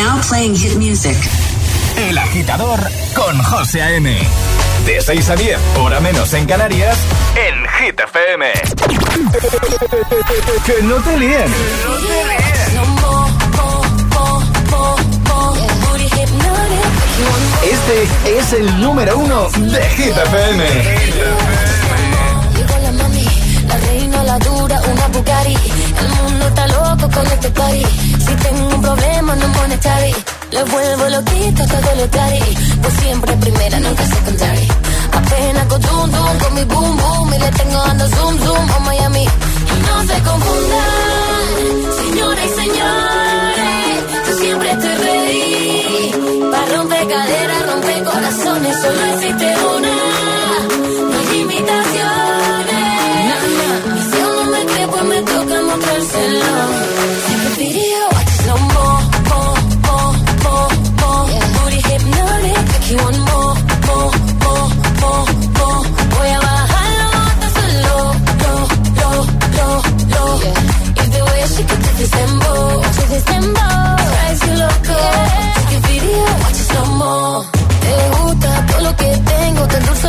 Now playing hit music. El agitador con José A.M. De 6 a 10, hora menos en Canarias, en Hit FM. que no te líen. No te Este es el número uno de Hit FM. Llegó la mami, la reina, la dura, una Bugatti. Está loco con este party. Si tengo un problema, no monetary. Le vuelvo loquito todo lo daddy. Pues siempre primera, nunca secondary. Apenas con zoom, zoom, con mi boom, boom. Y le tengo dando zoom, zoom a Miami. Y no se confundan, señores y señores. Yo siempre estoy ready. Para romper caderas, romper corazones. Solo existe una. Dembow, to this dembow, drives you loco. Take a video, watch it slow mo. Te gusta todo lo que tengo, te endulzo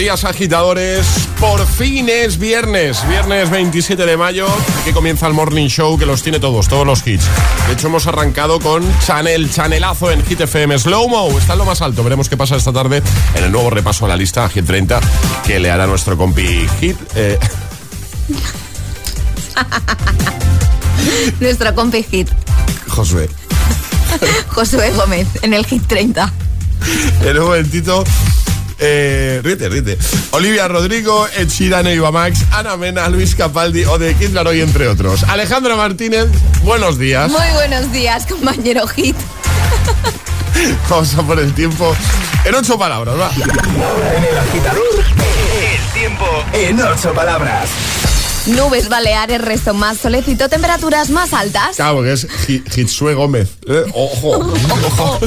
días, agitadores. Por fin es viernes, viernes 27 de mayo, que comienza el Morning Show que los tiene todos, todos los hits. De hecho, hemos arrancado con Chanel, Chanelazo en Hit FM. Slow Mo está en lo más alto. Veremos qué pasa esta tarde en el nuevo repaso a la lista Hit 30 que le hará nuestro compi Hit. eh, Nuestro compi hit, Josué. Josué Gómez, en el hit 30. En un momentito. Eh, ríete, ríete. Olivia Rodrigo, Ed Sheeran, Eva Max, Ana Mena, Luis Capaldi o de Kid Laroi, entre otros. Alejandro Martínez, buenos días. Muy buenos días, compañero hit. Vamos a por el tiempo en ocho palabras, va. En el agitador, el tiempo en ocho palabras. Nubes baleares, resto más solecito, temperaturas más altas. Claro, que es Hi- Hitsue Gómez. Eh, Ojo. Ojo.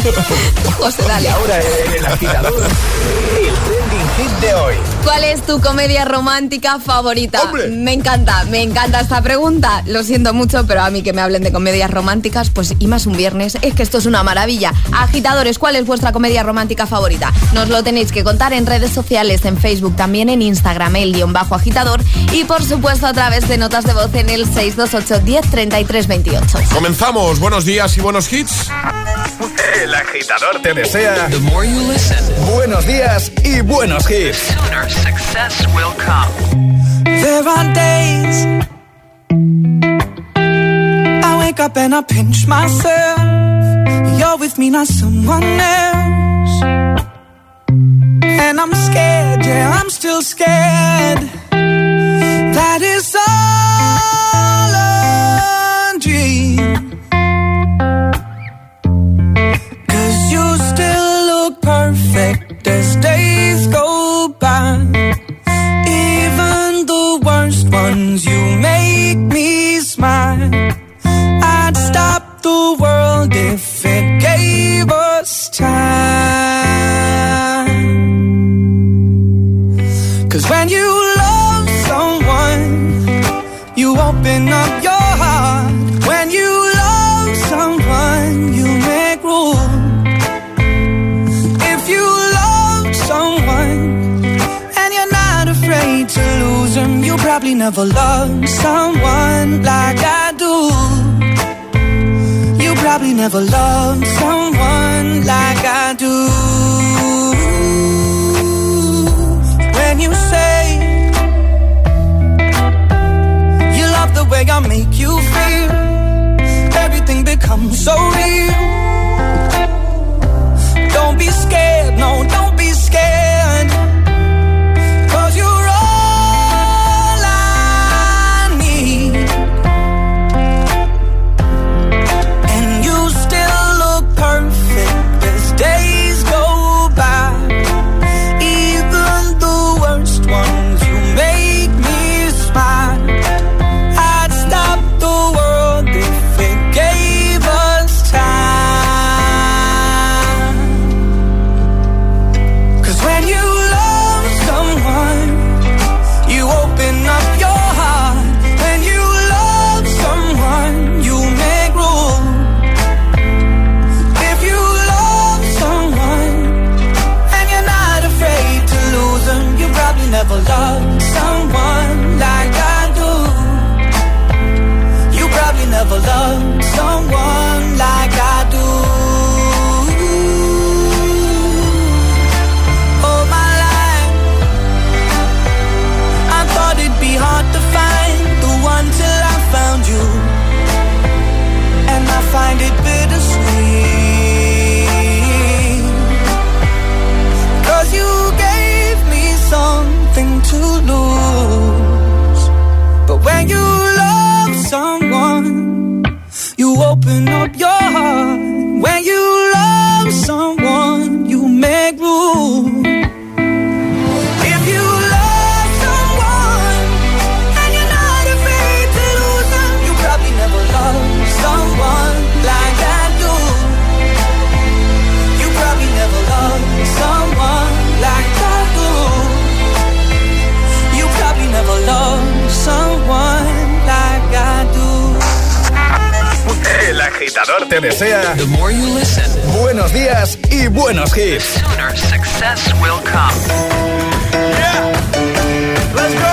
José, dale. Ahora en el agitador, el trending hit de hoy. ¿Cuál es tu comedia romántica favorita? ¡Hombre! Me encanta, me encanta esta pregunta. Lo siento mucho, pero a mí que me hablen de comedias románticas, pues y más un viernes, es que esto es una maravilla. Agitadores, ¿cuál es vuestra comedia romántica favorita? Nos lo tenéis que contar en redes sociales, en Facebook, también en Instagram, el guion bajo agitador y por supuesto a través de notas de voz en el 628 10 33 28. Comenzamos. Buenos días y buenos hits. El agitador te desea buenos días y buenos hits. sooner success will come. There are days I wake up and I pinch myself. You're with me, not someone else. And I'm scared, yeah, I'm still scared. That is all a dream. Cause you still look perfect as days go by. Even the worst ones, you make me smile. I'd stop the world if it gave us time. Cause when you you probably never loved someone like I do. You probably never loved someone like I do. When you say you love the way I make you feel, everything becomes so real. Don't be scared, no, don't be scared. The more you listen, buenos días y buenos hits. sooner success will come. Let's go.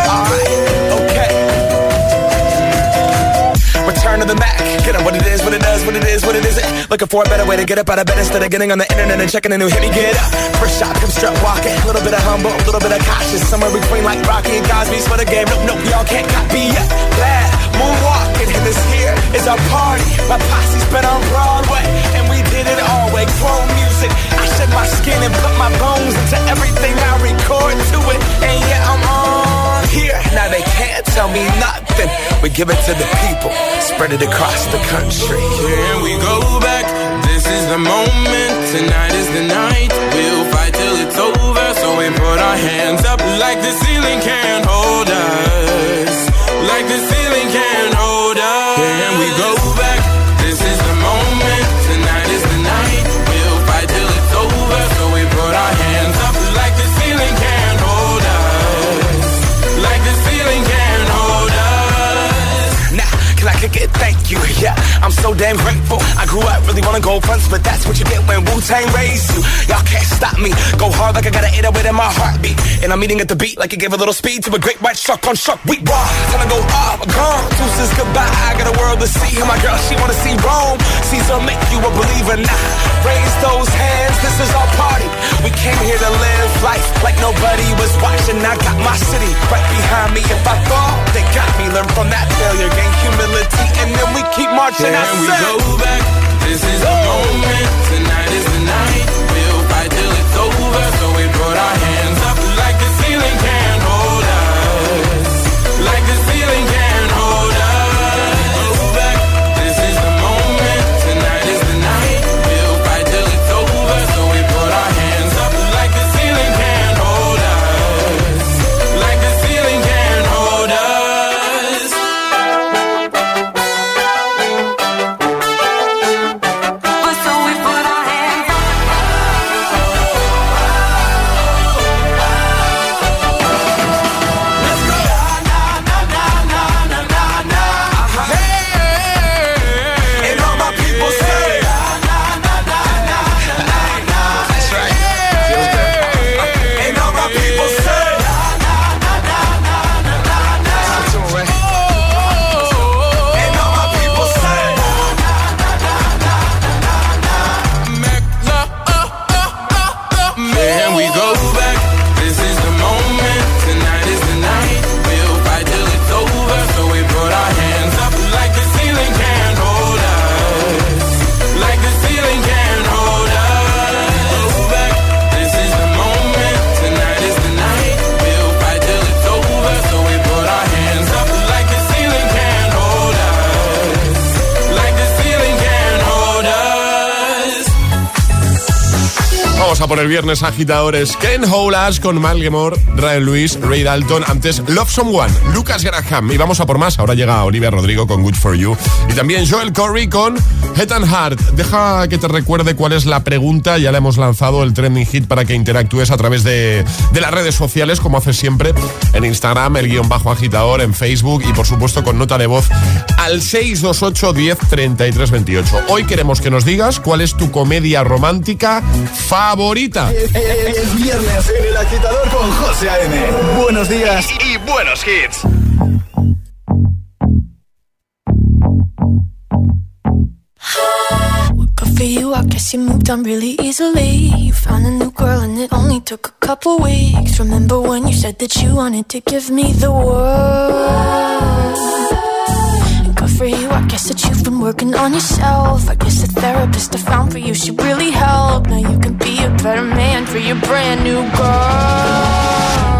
Okay. Return to the Mac. Get up what it is, what it does, what it is, what it isn't. Looking for a better way to get up out of bed instead of getting on the internet and checking a new hit. Me get up. First shot, come strut walking. A little bit of humble, a little bit of cautious. Somewhere between like Rocky and Cosby's for the game. Nope, nope, y'all can't copy yet. Glad moonwalking, and this here is our party. My posse's been on Broadway, and we did it all way. Chrome music. I shed my skin and put my bones into everything I record to it. And yeah, I'm on here. Now they can't tell me nothing. We give it to the people, spread it across the country. Can we go back? This is the moment. Tonight is the night. We'll fight till it's over. So we put our hands up like the ceiling can't hold us. Like the ceiling we go back? This is the moment. Tonight is the night. We'll fight till it's over. So we put our hands up like the ceiling can't hold us. Like the ceiling can't hold us. Nah, can I kick it? Thank you. Yeah, I'm so damn grateful. I grew up really wanna go fronts, but that's what you get when Wu Tang raised you. Y'all can't stop me. Go hard like I got an 808 in my heartbeat. And I'm eating at the beat like it gave a little speed to a great white shark on shark. We raw. Time to go off, gone. Deuces goodbye. I got a world to see. My girl, she wanna see Rome. Caesar make you a believer. Nah, raise those hands. This is our party. We came here to live life like nobody was watching. I got my city right behind me. If I fall, they got me. Learn from that failure, gain humility, and then we keep marching. I Can we go back? This is the moment. Tonight is the night. We'll fight till it's over. So we put our hands up like the ceiling can't por el viernes agitadores? Ken Howlas con Malgemore, Ryan Lewis, Ray Dalton. Antes Love Someone, Lucas Graham. Y vamos a por más. Ahora llega Olivia Rodrigo con Good For You. Y también Joel Corey con Head and. Deja que te recuerde cuál es la pregunta. Ya le hemos lanzado el trending hit para que interactúes a través de, de las redes sociales, como haces siempre. En Instagram, el guion bajo agitador, en Facebook y por supuesto con nota de voz al 628 10 33 28. Hoy queremos que nos digas cuál es tu comedia romántica favorita. Es, viernes en el agitador con José A.M. Buenos días y, buenos hits. Good for you, I guess you moved on really easily. You found a new girl and it only took a couple weeks. Remember when you said that you wanted to give me the world? Guess that you've been working on yourself. I guess the therapist I found for you should really help. Now you can be a better man for your brand new girl.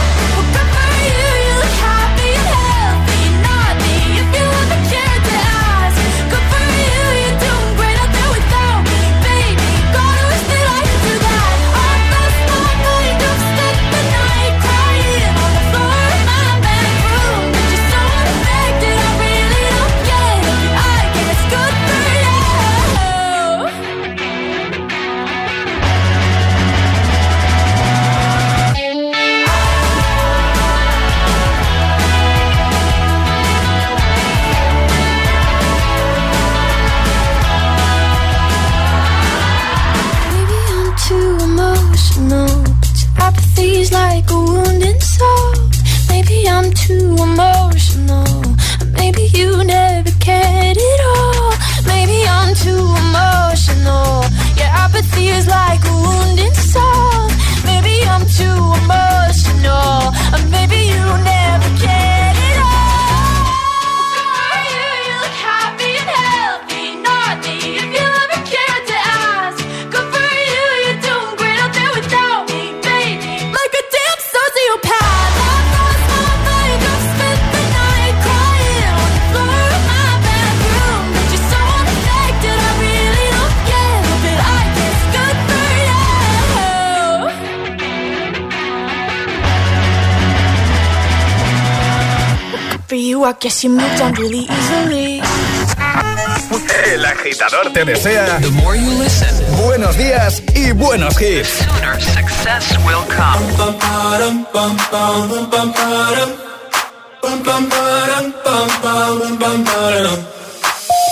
Really easily. El agitador te desea The more you listen, buenos días y buenos hits. The sooner success will come.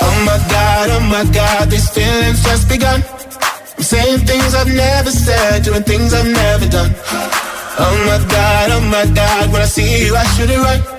Oh my god, oh my god, these feelings just begun. I'm saying things I've never said, doing things I've never done. Oh my god, oh my god, when I see you, I should it right.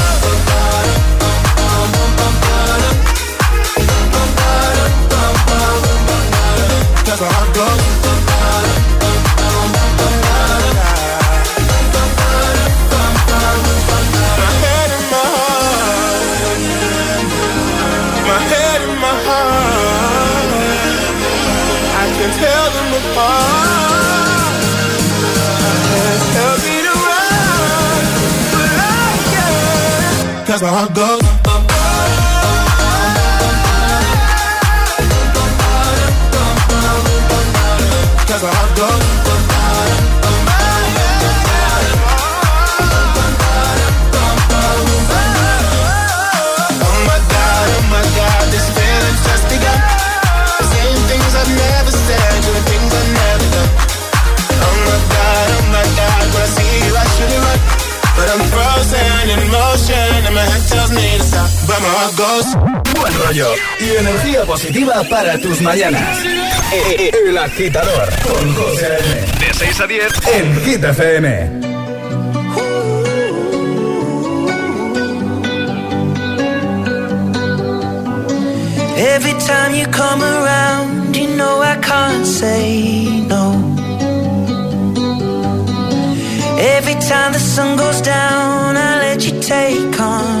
where I go. Buen rollo y energía positiva para tus mañanas. E-, El agitador con José M. De 6 a 10 en Hit FM. Every time you come around, you know I can't say no. Every time the sun goes down, I let you take on.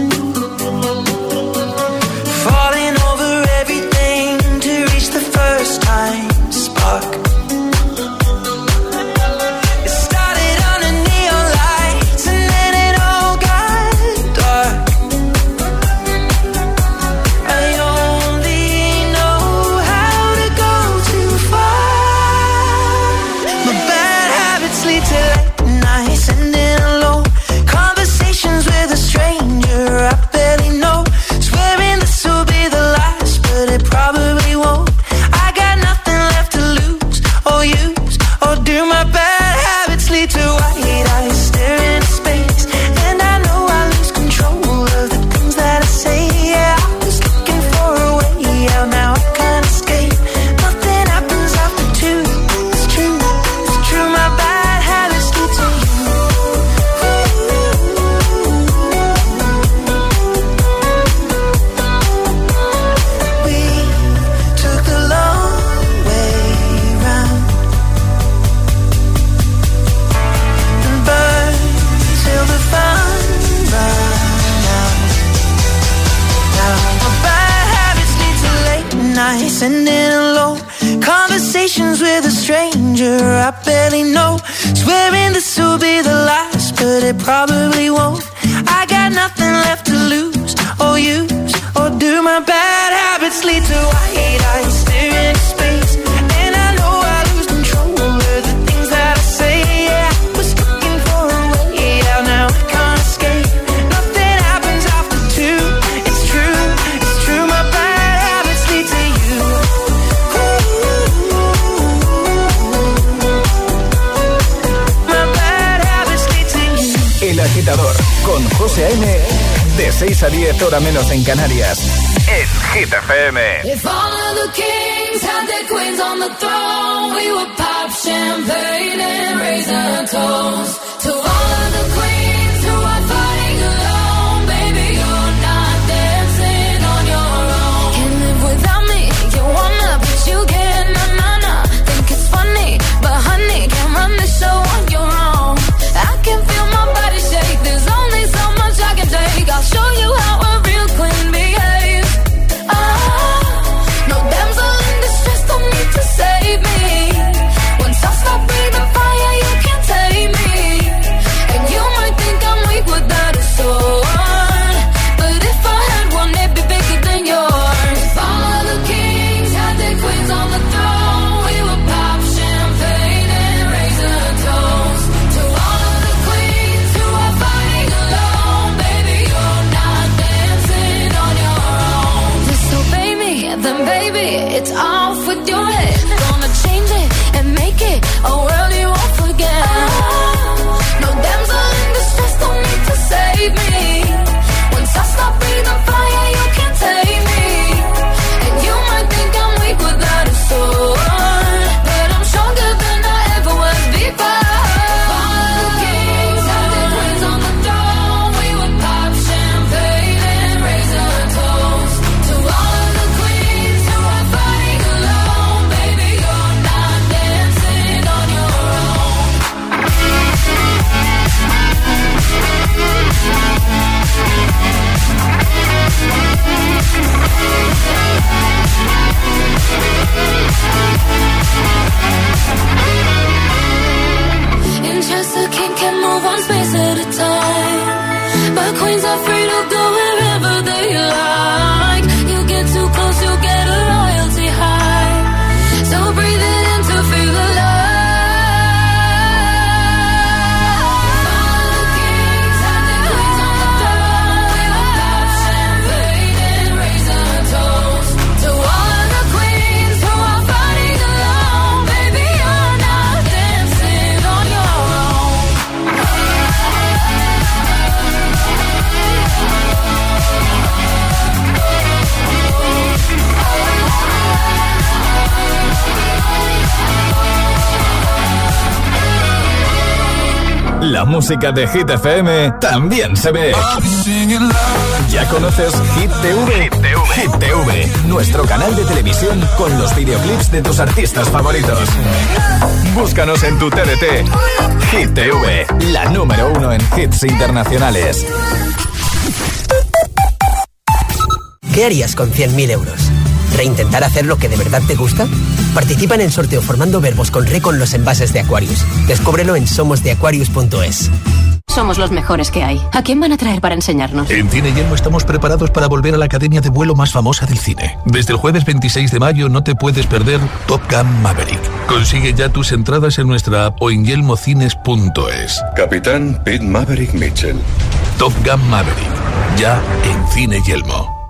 6 a 10, hora menos en Canarias. Es Hit FM. If all of the kings had their queens on the throne, we would pop champagne and raise our toast to all of the queens. Música de Hit FM también se ve. ¿Ya conoces Hit TV? Hit TV? nuestro canal de televisión con los videoclips de tus artistas favoritos. Búscanos en tu TDT. Hit TV, la número uno en hits internacionales. ¿Qué harías con 100.000 euros? ¿Reintentar hacer lo que de verdad te gusta? Participa en el sorteo formando verbos con re con los envases de Aquarius. Descúbrelo en somosdeaquarius.es. Somos los mejores que hay. ¿A quién van a traer para enseñarnos? En Cine Yelmo estamos preparados para volver a la academia de vuelo más famosa del cine. Desde el jueves 26 de mayo no te puedes perder Top Gun Maverick. Consigue ya tus entradas en nuestra app o en yelmocines.es. Capitán Pete Maverick Mitchell. Top Gun Maverick. Ya en Cine Yelmo.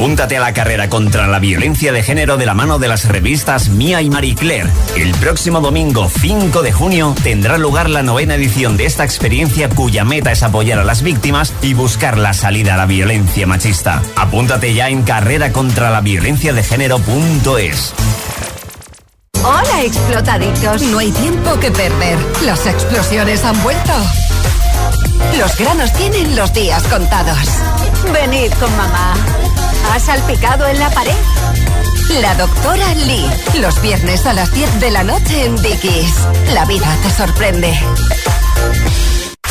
Apúntate a la carrera contra la violencia de género de la mano de las revistas Mía y Marie Claire. El próximo domingo 5 de junio tendrá lugar la novena edición de esta experiencia cuya meta es apoyar a las víctimas y buscar la salida a la violencia machista. Apúntate ya en carrera la violencia de género.es. Hola explotaditos, no hay tiempo que perder. Las explosiones han vuelto. Los granos tienen los días contados. Venid con mamá. ¿Ha salpicado en la pared? La doctora Lee. Los viernes a las 10 de la noche en Dickies. La vida te sorprende.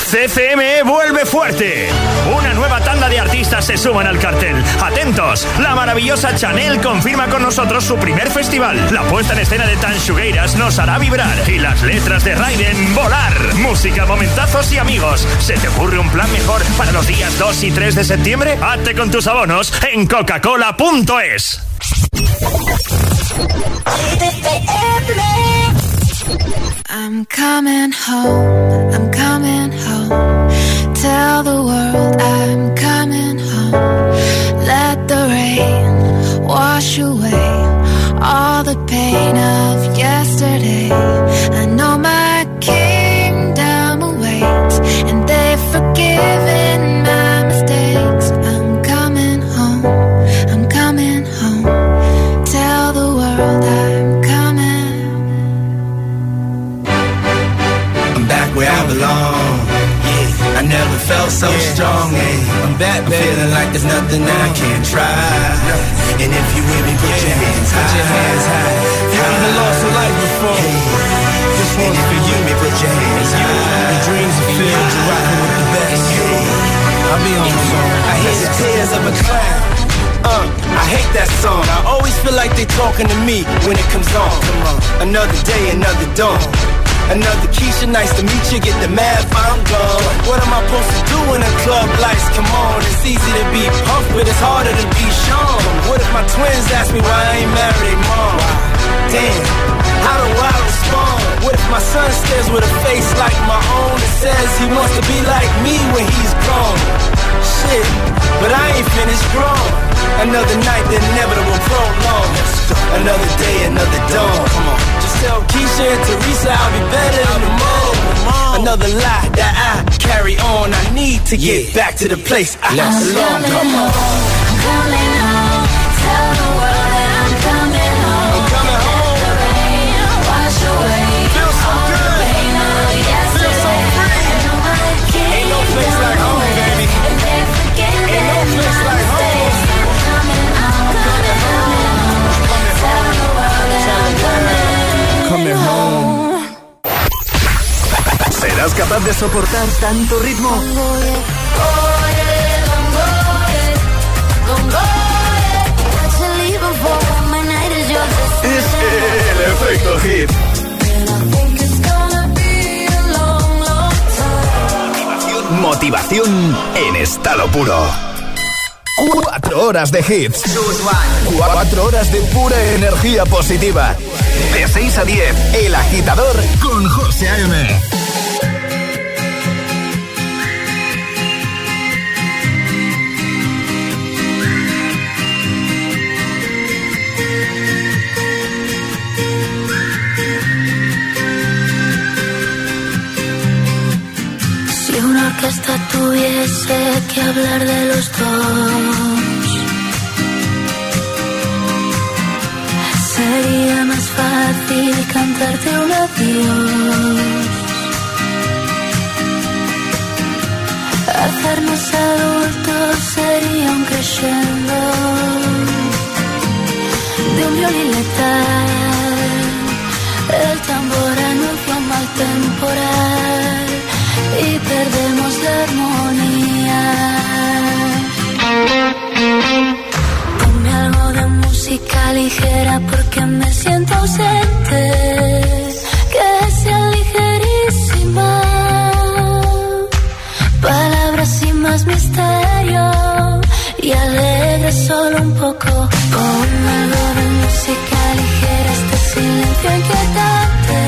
CCME vuelve fuerte. Una nueva tanda de artistas se suman al cartel. Atentos, la maravillosa Chanel confirma con nosotros su primer festival. La puesta en escena de Tan Shugueiras nos hará vibrar. Y las letras de Raiden, volar. Música, momentazos y amigos. ¿Se te ocurre un plan mejor para los días 2 y 3 de septiembre? Hazte con tus abonos en coca-cola.es. I'm coming home, I'm coming home. Tell the world I'm felt so strong. Yeah, I'm back, I'm feeling like there's nothing that I can't try. And if you with me, put your hands high. Put your hands high. You even lost a life before. This one's for you. Me, put your hands high. Your dreams are filled. You're rocking with the best. I'll be on the song. I hear the tears of a clown. Uh, I hate that song. I always feel like they talking to me when it comes on. Another day, another dawn. Another Keisha, nice to meet you. Get the math, I'm gone. What am I supposed to do when the club lights come on? It's easy to be pumped, but it's harder to be shown. What if my twins ask me why I ain't married mom? Damn, how do I respond? What if my son stares with a face like my own and says he wants to be like me when he's grown? Shit, but I ain't finished grown. Another night, the inevitable prolong. Another day, another dawn. Come on. Just tell Keisha and Teresa I'll be better in the morning. Another lie that I carry on. I need to get back to the place I belong. Come on. Coming Coming home. ¿Serás capaz de soportar tanto ritmo? Es el efecto hit. Motivación en estado puro. Cuatro horas de hits. Cuatro horas de pura energía positiva. De 6 a 10, El Agitador con José A.M. Si una orquesta tuviese que hablar de los dos, Hacernos adultos sería un crescendo de un violín letal. El tambor anuncia un mal temporal y perdemos la armonía. Ponme algo de música ligera porque me siento ausente. Solo un poco. Ponme algo de música ligera, este silencio inquietante.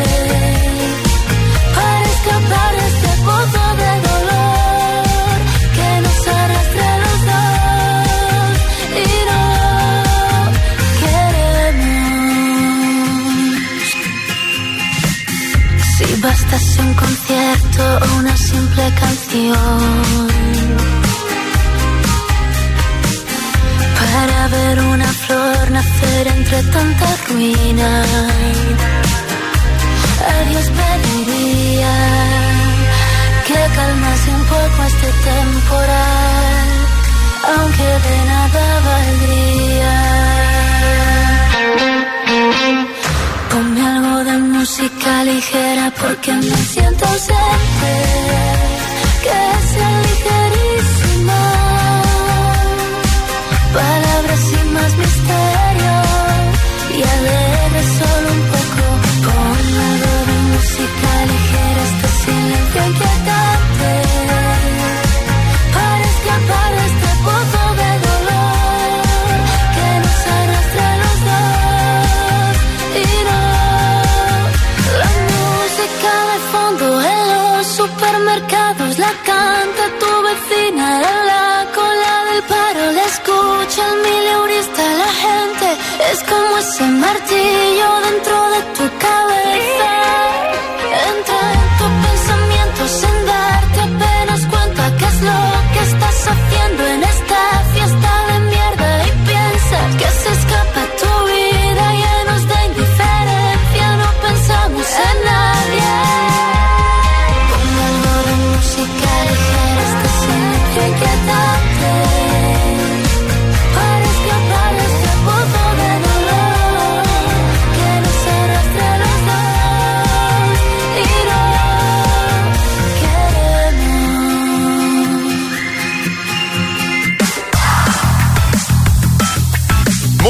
Para escapar de este pozo de dolor que nos arrastra los dos y no queremos. Si bastase un concierto o una simple canción ver una flor nacer entre tanta ruina. A Dios pediría que calmase un poco este temporal, aunque de nada valdría. Ponme algo de música ligera porque me siento ausente, misterio y solo ese martillo dentro de tu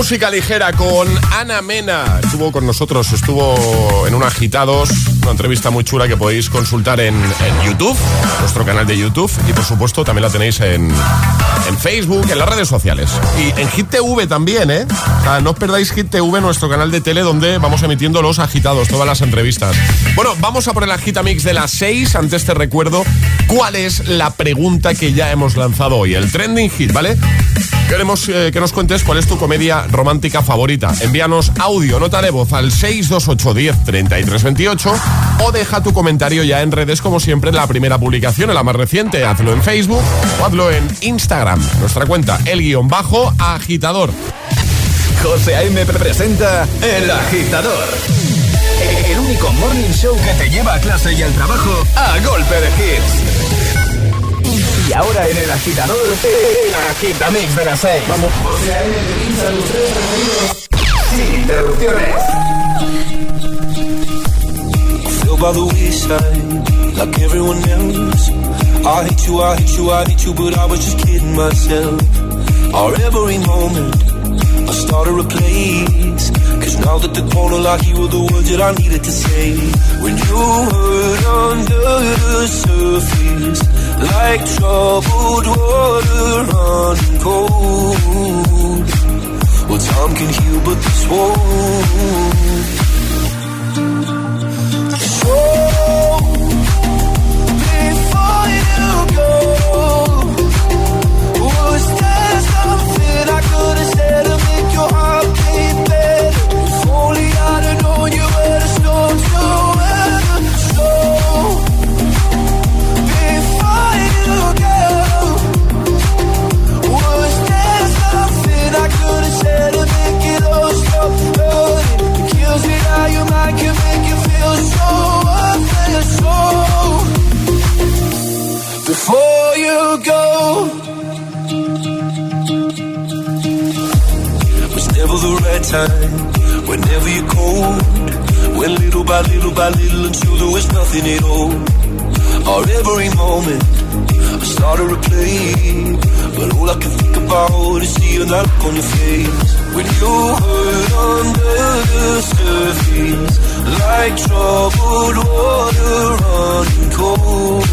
Música ligera con Ana Mena. Estuvo con nosotros, estuvo en un Agitados, una entrevista muy chula que podéis consultar en, YouTube, nuestro canal de YouTube. Y por supuesto también la tenéis en, Facebook, en las redes sociales. Y en Hit TV también, ¿eh? no os perdáis Hit TV, nuestro canal de tele, donde vamos emitiendo los agitados, todas las entrevistas. Bueno, vamos a por el Agitamix de las 6. Antes te recuerdo cuál es la pregunta que ya hemos lanzado hoy. El trending hit, ¿vale? Queremos eh, que nos cuentes cuál es tu comedia romántica favorita. Envíanos audio, nota de voz al 628 10 33 28 o deja tu comentario ya en redes como siempre en la primera publicación, en la más reciente. Hazlo en Facebook o hazlo en Instagram. Nuestra cuenta, el guion bajo agitador. José A.M. presenta El Agitador. El único morning show que te lleva a clase y al trabajo a golpe de hits. Y ahora en el agitador, el agitamix de las 6. Vamos. Sin interrupciones. By the wayside, like everyone else. I hate you, I hate you, I hate you, but I was just kidding myself. Every moment. I started a place. Cause now that the corner like you were the words that I needed to say. When you hurt under the surface, like troubled water running cold. Well, time can heal, but this won't. So, before you go, was there something I could have said? Before you go Was never the right time. Whenever you're cold Went little by little by little Until there was nothing at all. Our every moment I started to play. But all I can think about Is seeing that look on your face. When you hurt under the surface Like troubled water running cold.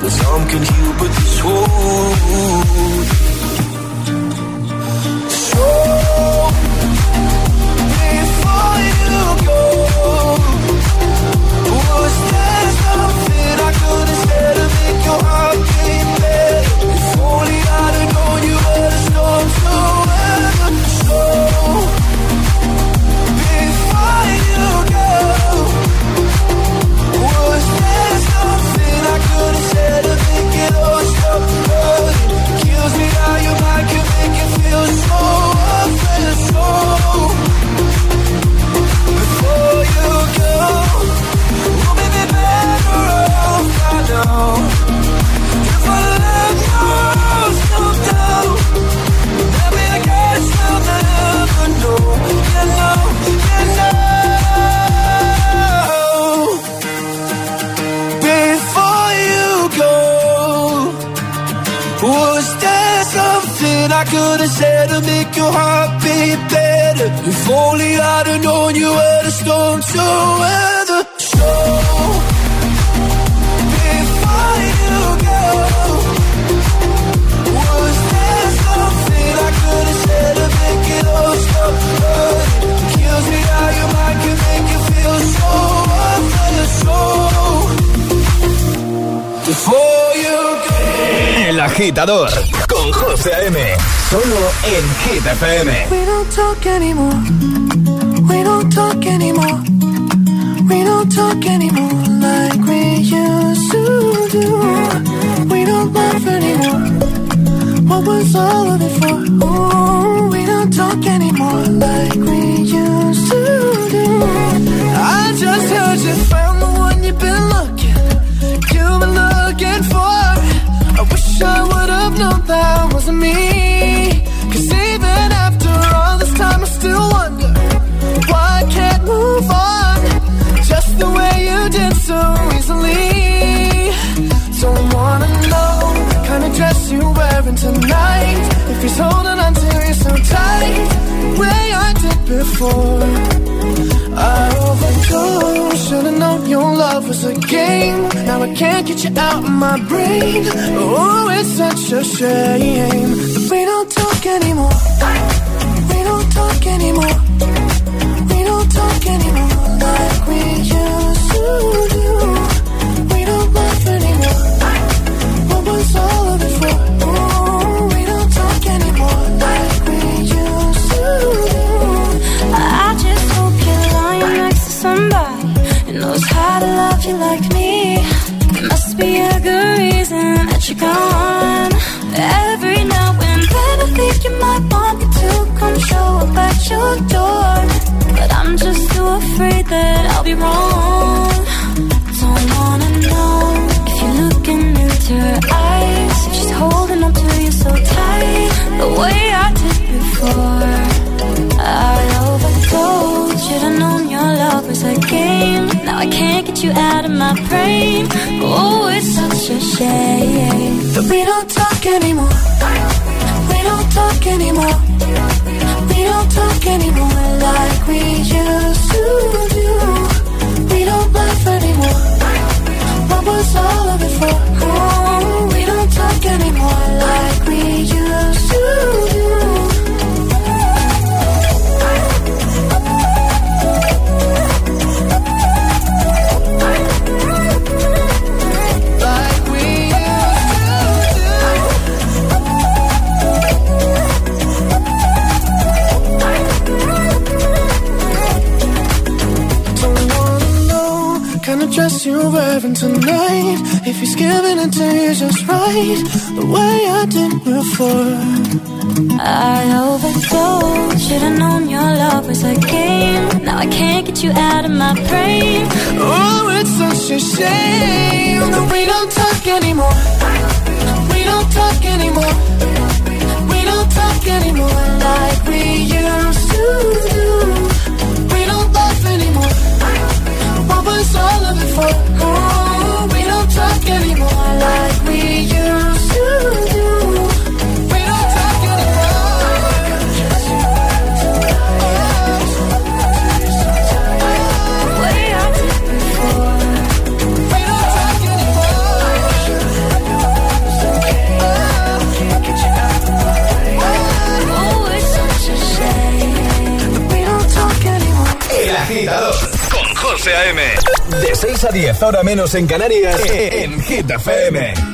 Well, some can heal, but this won't agitador that wasn't me. Cause even after all this time, I still wonder why I can't move on. Just the way you did so easily. Don't wanna know the kind of dress you're wearing tonight. If he's holding on to you so tight, the way I did before. I should've known your love was a game. Now I can't get you out of my brain. Oh, it's such a shame we don't talk anymore. We don't talk anymore. We don't talk anymore like we used you like me. There must be a good reason that you're gone. Every now and then I think you might want me to come show up at your door. But I'm just too afraid that I'll be wrong. Don't wanna know if you're looking into her eyes. If she's holding on to you so tight, the way I can't get you out of my brain. Oh, it's such a shame that we don't talk anymore. We don't talk anymore. We don't talk anymore like we used to do. We don't laugh anymore. What was all of it for? Oh, we don't talk anymore like we used to do. Right, the way I did before. I overdosed. Should've known your love was a game. Now I can't get you out of my brain. Oh, it's such a shame that we don't talk anymore. We don't talk anymore. We don't talk anymore like we used to do. We don't laugh anymore. What was all of it for? Oh, we don't talk anymore like we used De 6 a 10, ahora menos en Canarias, en Hit FM.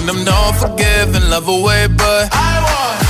And I'm not forgiving, love away, but I want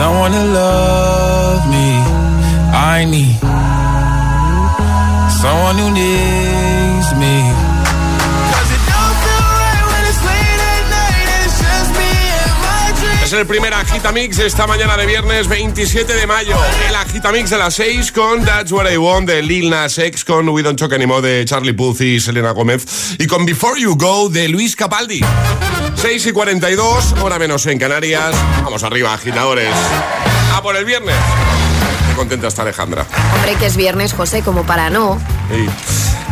someone to love me. I need someone who needs me. Es el primer Agitamix esta mañana de viernes 27 de mayo. El Agitamix de las 6 con That's What I Want de Lil Nas X, con We Don't Talk Anymore de Charlie Puth y Selena Gómez y con Before You Go de Luis Capaldi. 6 y 42, hora menos en Canarias. Vamos arriba, agitadores. A por el viernes. Qué contenta está Alejandra. Hombre, que es viernes, José, como para no. Sí.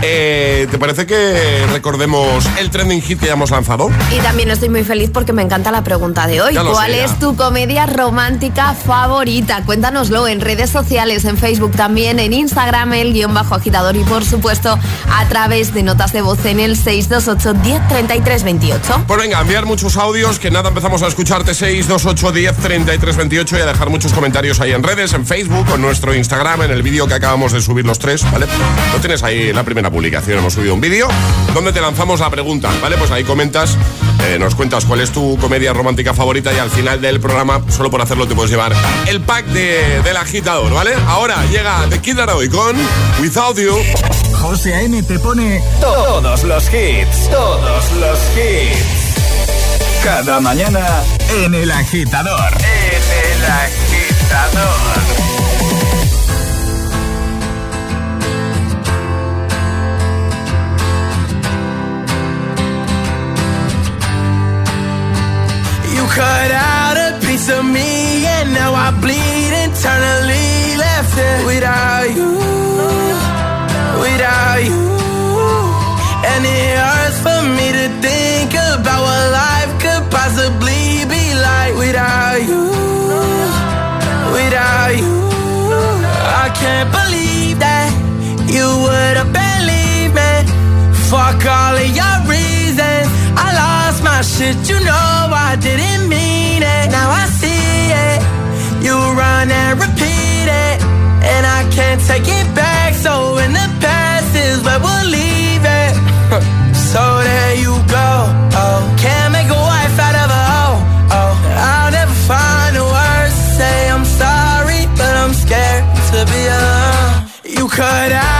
Eh, ¿Te parece que recordemos el trending hit que ya hemos lanzado? Y también estoy muy feliz porque me encanta la pregunta de hoy. ¿Cuál sé, es tu comedia romántica favorita? Cuéntanoslo en redes sociales, en Facebook también, en Instagram, el guion bajo agitador y por supuesto a través de notas de voz en el 628 10 28. Pues venga, enviar muchos audios, que nada, empezamos a escucharte 628 10 33 28 y a dejar muchos comentarios ahí en redes, en Facebook, en nuestro Instagram, en el vídeo que acabamos de subir los tres, ¿vale? Lo tienes ahí la primera publicación, hemos subido un vídeo donde te lanzamos la pregunta, ¿vale? Pues ahí comentas, eh, nos cuentas cuál es tu comedia romántica favorita y al final del programa, solo por hacerlo, te puedes llevar el pack de, del agitador, ¿vale? Ahora llega The Kid Laroi con Without You. José A.M. te pone todos los hits, todos los hits. Cada mañana en el agitador. En el agitador. Cut out a piece of me and now I bleed internally left it without you, without you. And it hurts for me to think about what life could possibly be like without you, without you. I can't believe that you would have believed me. Fuck all of your reasons. My shit, you know I didn't mean it. Now I see it. You run and repeat it. And I can't take it back. So in the past is where we'll leave it. so there you go. Oh, can't make a wife out of a hoe. Oh, I'll never find the words to say I'm sorry, but I'm scared to be alone. You cut out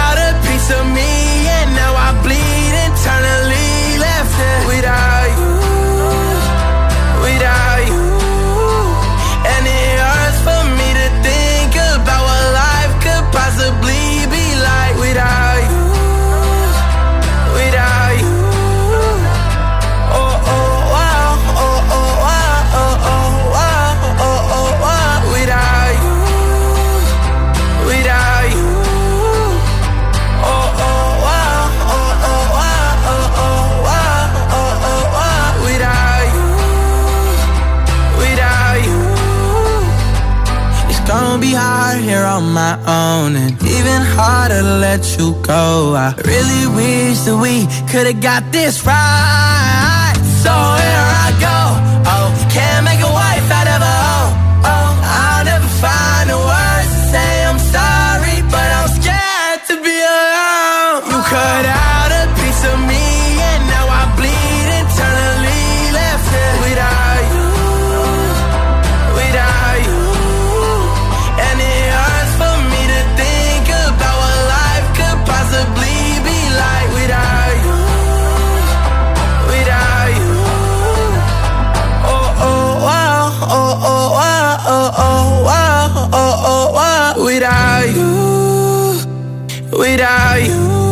own and even harder to let you go. I really wish that we could've got this right. So here I without you.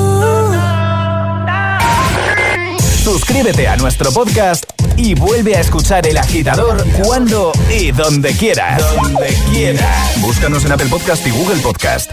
Suscríbete a nuestro podcast y vuelve a escuchar El Agitador cuando y donde quieras. Donde quieras. Búscanos en Apple Podcast y Google Podcast.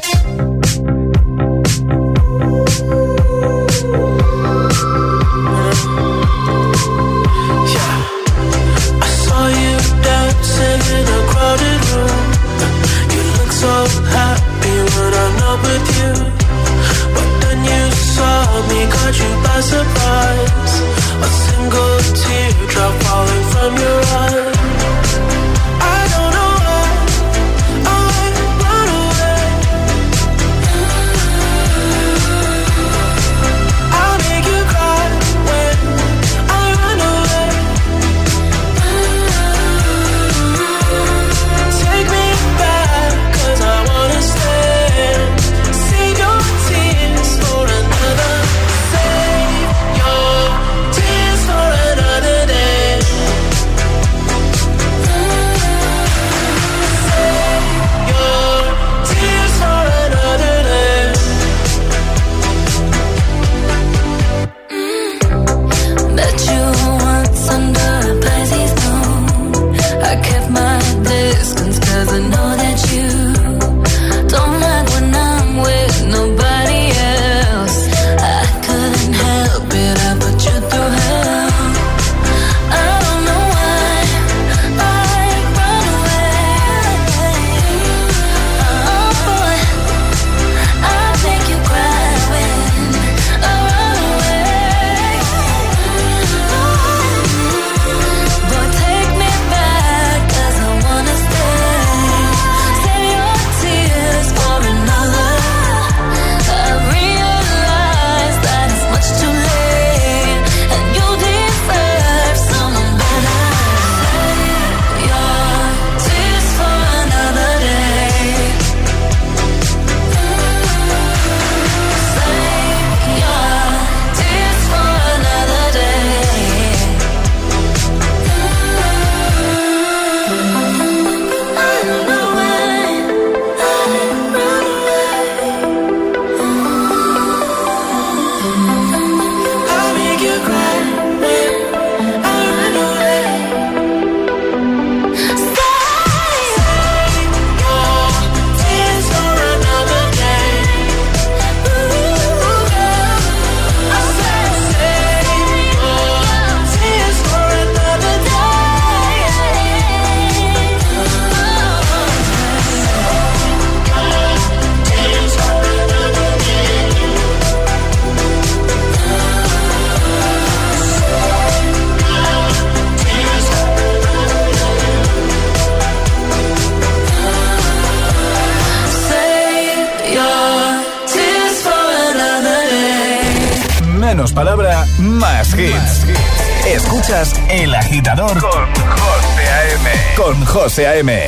José A.M.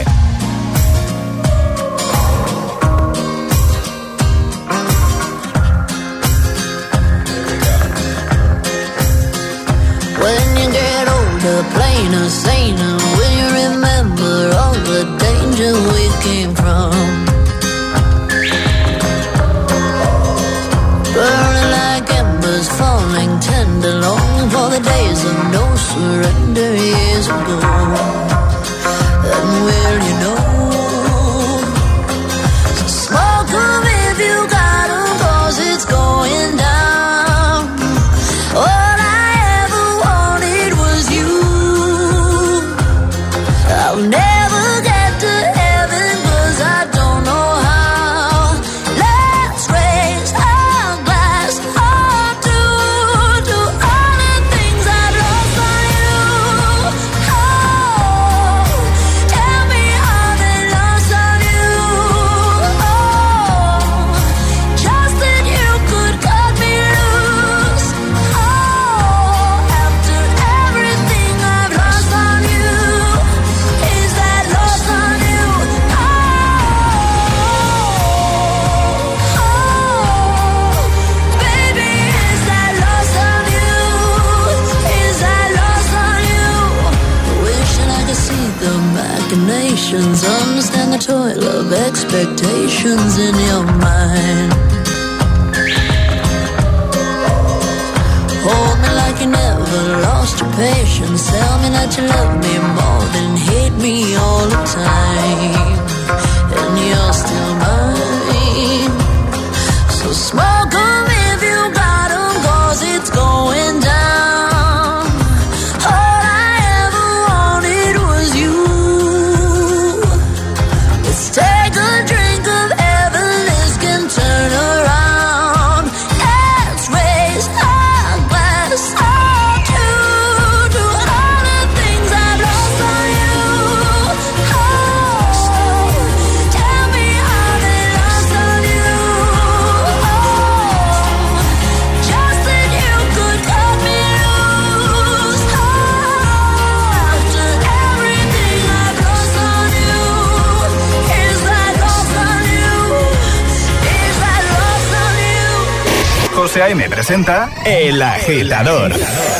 Agitador.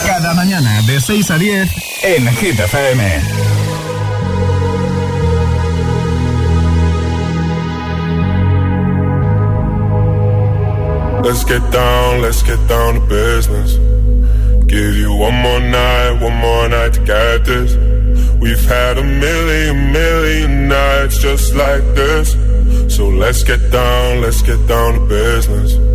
Cada mañana de 6 a 10 en Hit FM. Let's get down, let's get down to business. Give you one more night, one more night to get this. We've had a million, million nights just like this. So let's get down, let's get down to business.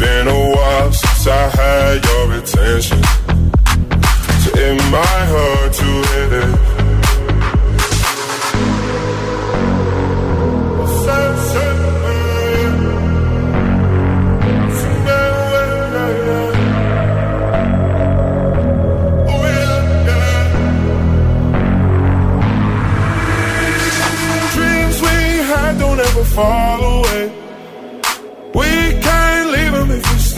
Been a while since I had your attention. So it might hurt to hit it. Dreams we had don't ever fall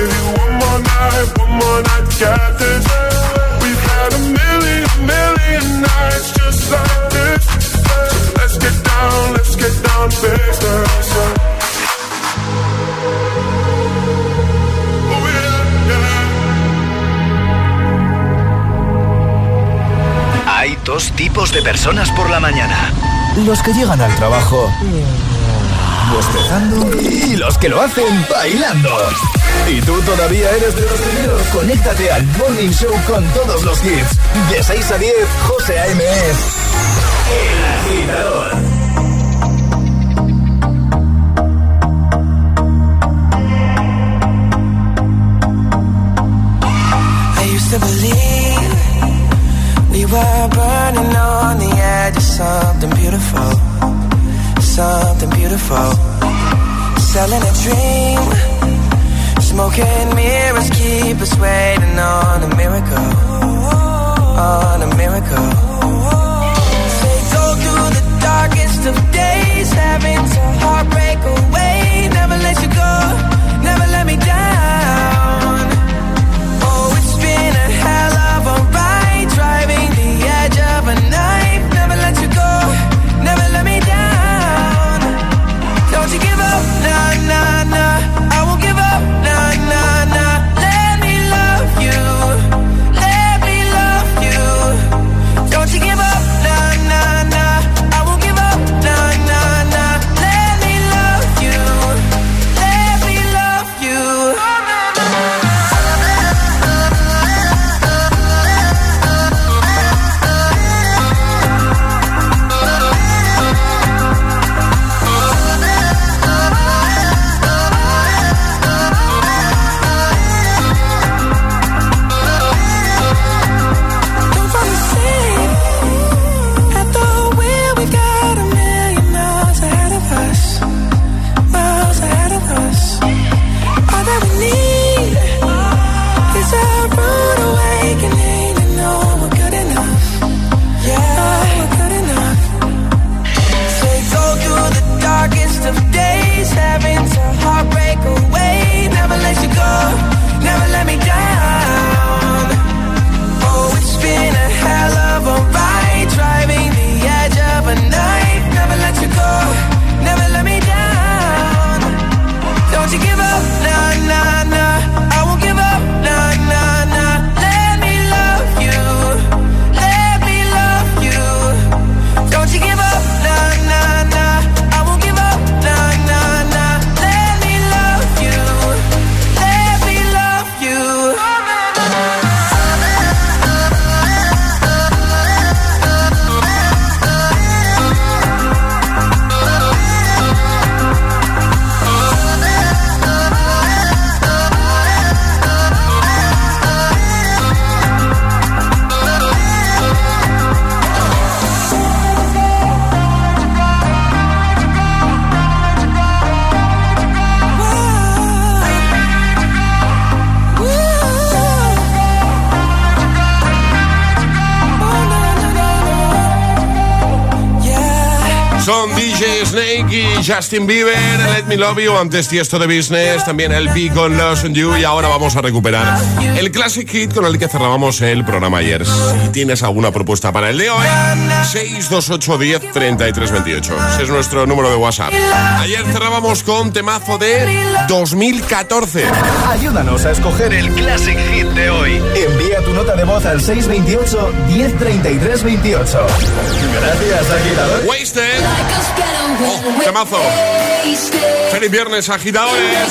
Give you one more night, one more night to get this. We've had a million, million nights just like this. So let's get down, let's get down to business. Hay dos tipos de personas por la mañana. Los que llegan al trabajo bostezando y los que lo hacen bailando. Y tú todavía eres de los primeros. Conéctate al Morning Show con todos los hits. De 6 a 10, José A.M. El agitador. To believe we were burning on the edge of something beautiful, something beautiful. Selling a dream, smoking mirrors keep us waiting on a miracle, on a miracle. Say go through the darkest of days, having to heartbreak away. Never let you go, never let me down. Oh, it's been a hell of a ride, driving the edge of a knife. Never let you go, to give up. Son DJ Snake y Justin Bieber, Let Me Love You, antes Tiesto de Business, también el P con Lost on You y ahora vamos a recuperar el Classic Hit con el que cerrábamos el programa ayer. Si tienes alguna propuesta para el de hoy, 628 10 33 28. Ese es nuestro número de WhatsApp. Ayer cerrábamos con temazo de 2014. Ayúdanos a escoger el Classic Hit de hoy. Envía tu nota de voz al 628 1033 28. Gracias, agitador. Wasted. Oh, temazo. Feliz viernes, agitadores.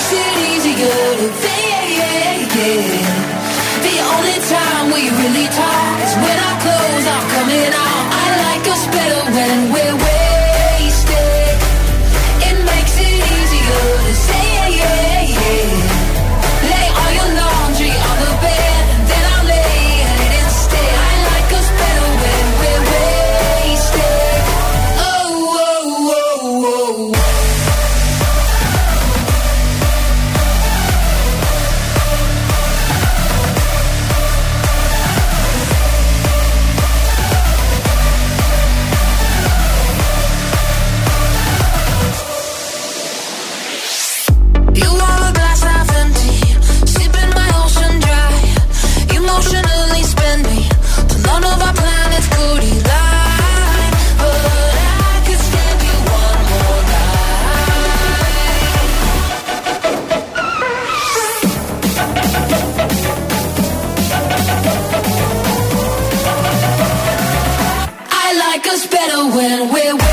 The when we're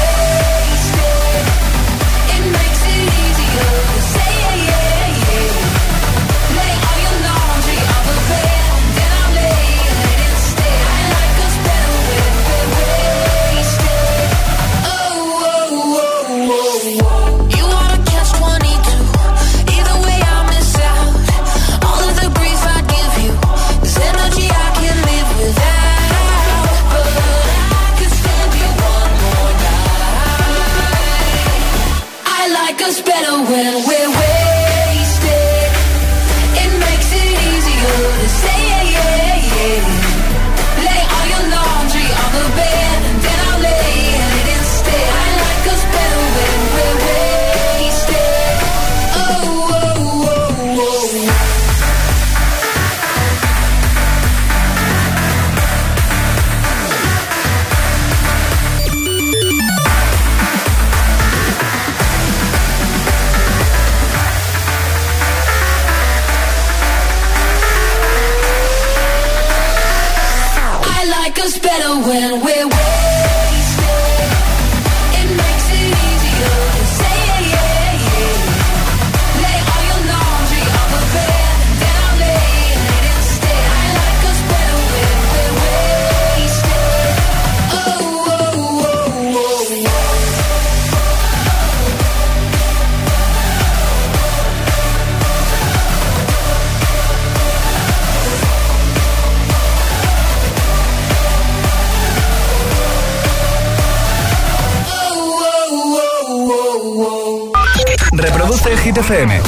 FM.